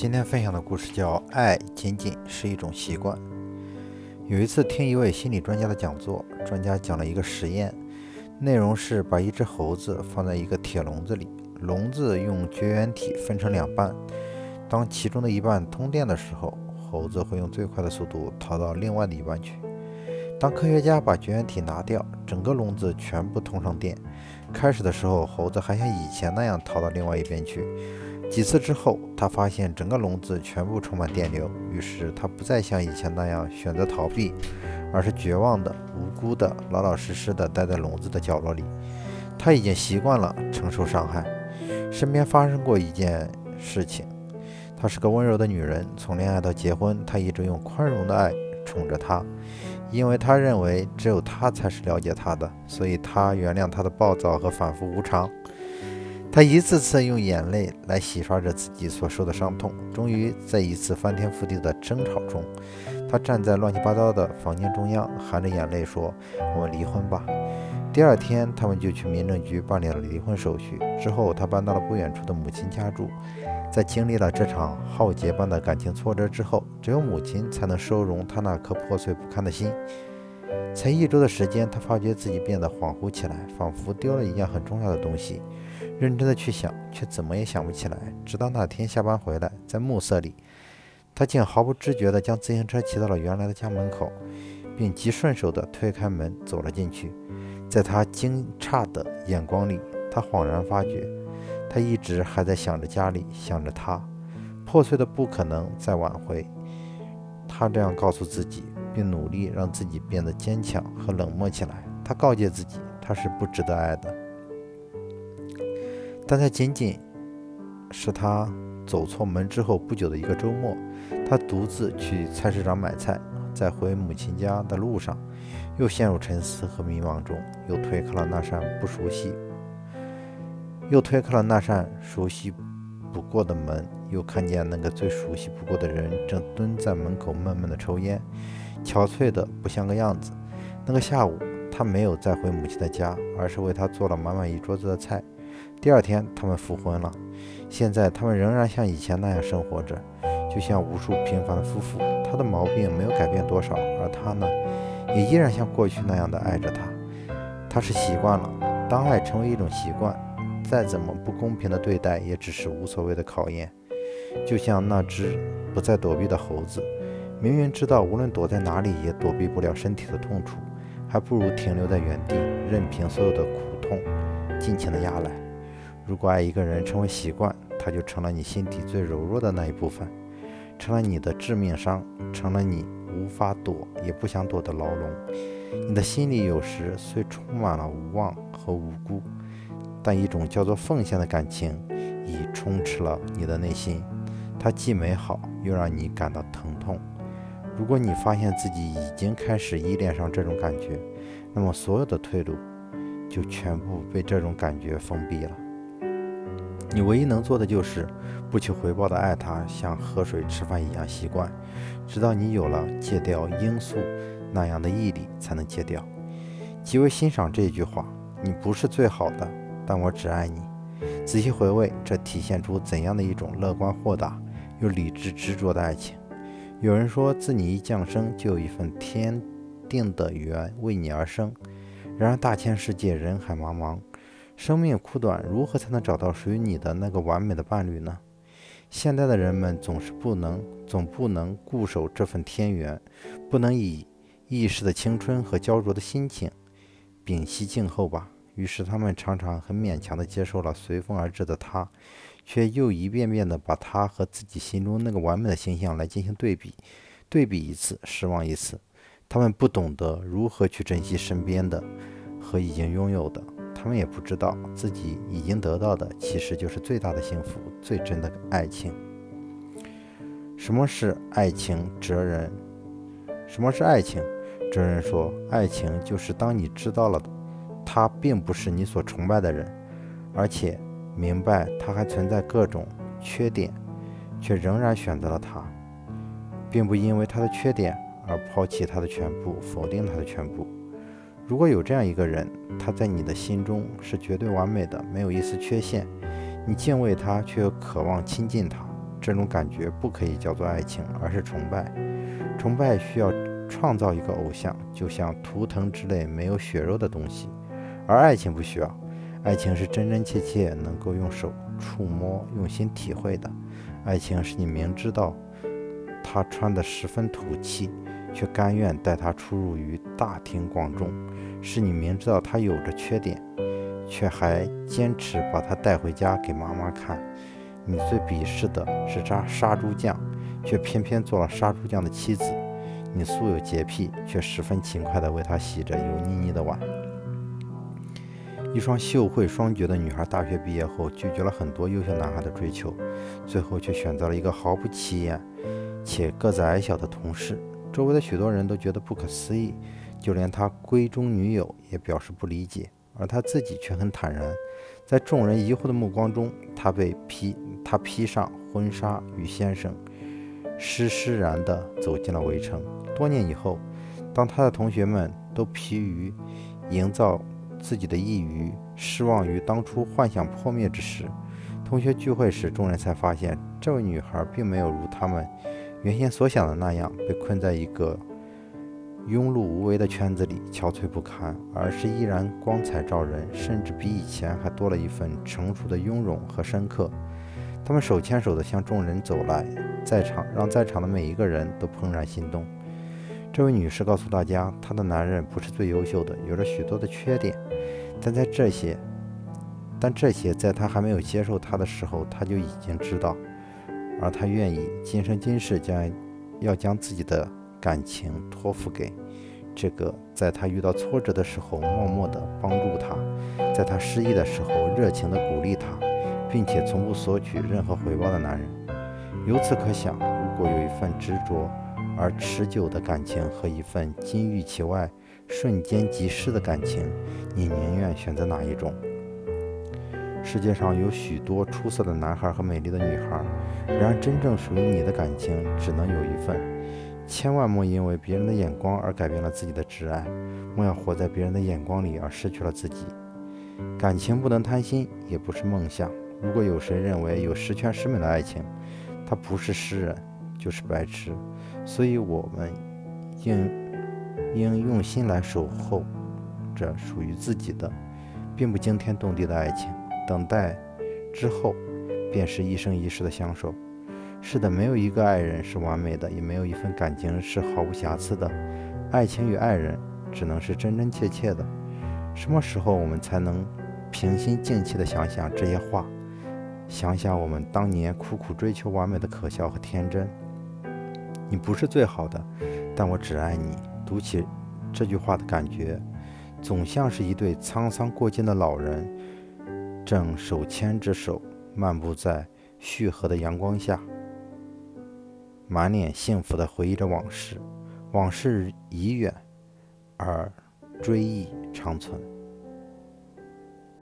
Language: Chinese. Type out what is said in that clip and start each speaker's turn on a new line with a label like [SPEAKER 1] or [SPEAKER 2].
[SPEAKER 1] 今天分享的故事叫《爱仅仅是一种习惯》。有一次听一位心理专家的讲座，专家讲了一个实验，内容是把一只猴子放在一个铁笼子里，笼子用绝缘体分成两半，当其中的一半通电的时候，猴子会用最快的速度逃到另外的一半去。当科学家把绝缘体拿掉，整个笼子全部通上电，开始的时候，猴子还像以前那样逃到另外一边去。几次之后，他发现整个笼子全部充满电流，于是他不再像以前那样选择逃避，而是绝望的、无辜的、老老实实的待在笼子的角落里。他已经习惯了承受伤害。身边发生过一件事情，她是个温柔的女人，从恋爱到结婚，她一直用宽容的爱宠着他，因为她认为只有他才是了解她的，所以她原谅他的暴躁和反复无常。他一次次用眼泪来洗刷着自己所受的伤痛，终于在一次翻天覆地的争吵中，他站在乱七八糟的房间中央，含着眼泪说：“我们离婚吧。”第二天，他们就去民政局办理了离婚手续。之后，他搬到了不远处的母亲家住。在经历了这场浩劫般的感情挫折之后，只有母亲才能收容他那颗破碎不堪的心。才一周的时间，他发觉自己变得恍惚起来，仿佛丢了一样很重要的东西。认真的去想，却怎么也想不起来。直到那天下班回来，在暮色里，他竟毫不知觉地将自行车骑到了原来的家门口，并极顺手地推开门走了进去。在他惊诧的眼光里，他恍然发觉，他一直还在想着家里，想着他，破碎的不可能再挽回。他这样告诉自己，并努力让自己变得坚强和冷漠起来。他告诫自己，他是不值得爱的。但在仅仅是他走错门之后不久的一个周末，他独自去菜市场买菜，在回母亲家的路上，又陷入沉思和迷茫中，又推开了那扇不熟悉，又推开了那扇熟悉不过的门，又看见那个最熟悉不过的人正蹲在门口闷闷的抽烟，憔悴的不像个样子。那个下午，他没有再回母亲的家，而是为他做了满满一桌子的菜。第二天，他们复婚了。现在，他们仍然像以前那样生活着，就像无数平凡的夫妇。他的毛病没有改变多少，而他呢，也依然像过去那样的爱着她。他是习惯了，当爱成为一种习惯，再怎么不公平的对待，也只是无所谓的考验。就像那只不再躲避的猴子，明明知道无论躲在哪里也躲避不了身体的痛楚，还不如停留在原地，任凭所有的苦痛尽情的压来。如果爱一个人成为习惯，他就成了你心底最柔弱的那一部分，成了你的致命伤，成了你无法躲也不想躲的牢笼。你的心里有时虽充满了无望和无辜，但一种叫做奉献的感情已充斥了你的内心。它既美好，又让你感到疼痛。如果你发现自己已经开始依恋上这种感觉，那么所有的退路就全部被这种感觉封闭了。你唯一能做的就是不求回报的爱他，像喝水吃饭一样习惯，直到你有了戒掉罂粟那样的毅力，才能戒掉。极为欣赏这一句话：“你不是最好的，但我只爱你。”仔细回味，这体现出怎样的一种乐观豁达又理智执着的爱情？有人说，自你一降生，就有一份天定的缘为你而生。然而，大千世界，人海茫茫。生命苦短，如何才能找到属于你的那个完美的伴侣呢？现代的人们总是不能，总不能固守这份天缘，不能以一时的青春和焦灼的心情屏息静候吧。于是他们常常很勉强地接受了随风而至的他，却又一遍遍地把他和自己心中那个完美的形象来进行对比，对比一次，失望一次。他们不懂得如何去珍惜身边的和已经拥有的。他们也不知道自己已经得到的，其实就是最大的幸福，最真的爱情。什么是爱情？哲人，什么是爱情？哲人说，爱情就是当你知道了他并不是你所崇拜的人，而且明白他还存在各种缺点，却仍然选择了他，并不因为他的缺点而抛弃他的全部，否定他的全部。如果有这样一个人，他在你的心中是绝对完美的，没有一丝缺陷，你敬畏他，却又渴望亲近他，这种感觉不可以叫做爱情，而是崇拜。崇拜需要创造一个偶像，就像图腾之类没有血肉的东西，而爱情不需要。爱情是真真切切能够用手触摸、用心体会的。爱情是你明知道他穿得十分土气，却甘愿带他出入于大庭广众；是你明知道他有着缺点，却还坚持把他带回家给妈妈看。你最鄙视的是杀杀猪匠，却偏偏做了杀猪匠的妻子。你素有洁癖，却十分勤快地为他洗着油腻腻的碗。一双秀慧双绝的女孩，大学毕业后拒绝了很多优秀男孩的追求，最后却选择了一个毫不起眼且个子矮小的同事。周围的许多人都觉得不可思议，就连他闺中女友也表示不理解，而他自己却很坦然。在众人疑惑的目光中，他被披，他披上婚纱，与先生施施然地走进了围城。多年以后，当他的同学们都疲于营造自己的抑郁，失望于当初幻想破灭之时，同学聚会时，众人才发现，这位女孩并没有如他们原先所想的那样被困在一个。庸碌无为的圈子里憔悴不堪，而是依然光彩照人，甚至比以前还多了一份成熟的雍容和深刻。他们手牵手地向众人走来，在场让在场的每一个人都怦然心动。这位女士告诉大家，她的男人不是最优秀的，有着许多的缺点，但在这些，但这些在她还没有接受他的时候，她就已经知道，而她愿意今生今世将要将自己的。感情托付给这个在他遇到挫折的时候默默的帮助他，在他失意的时候热情的鼓励他，并且从不索取任何回报的男人。由此可想，如果有一份执着而持久的感情和一份金玉其外、瞬间即逝的感情，你宁愿选择哪一种？世界上有许多出色的男孩和美丽的女孩，然而真正属于你的感情只能有一份。千万莫因为别人的眼光而改变了自己的挚爱，莫要活在别人的眼光里而失去了自己。感情不能贪心，也不是梦想。如果有谁认为有十全十美的爱情，他不是诗人，就是白痴。所以，我们应应用心来守候着属于自己的，并不惊天动地的爱情。等待之后，便是一生一世的相守。是的，没有一个爱人是完美的，也没有一份感情是毫无瑕疵的。爱情与爱人只能是真真切切的。什么时候我们才能平心静气地想想这些话？想想我们当年苦苦追求完美的可笑和天真。你不是最好的，但我只爱你。读起这句话的感觉，总像是一对沧桑过肩的老人，正手牵着手漫步在旭和的阳光下。满脸幸福地回忆着往事，往事已远，而追忆长存。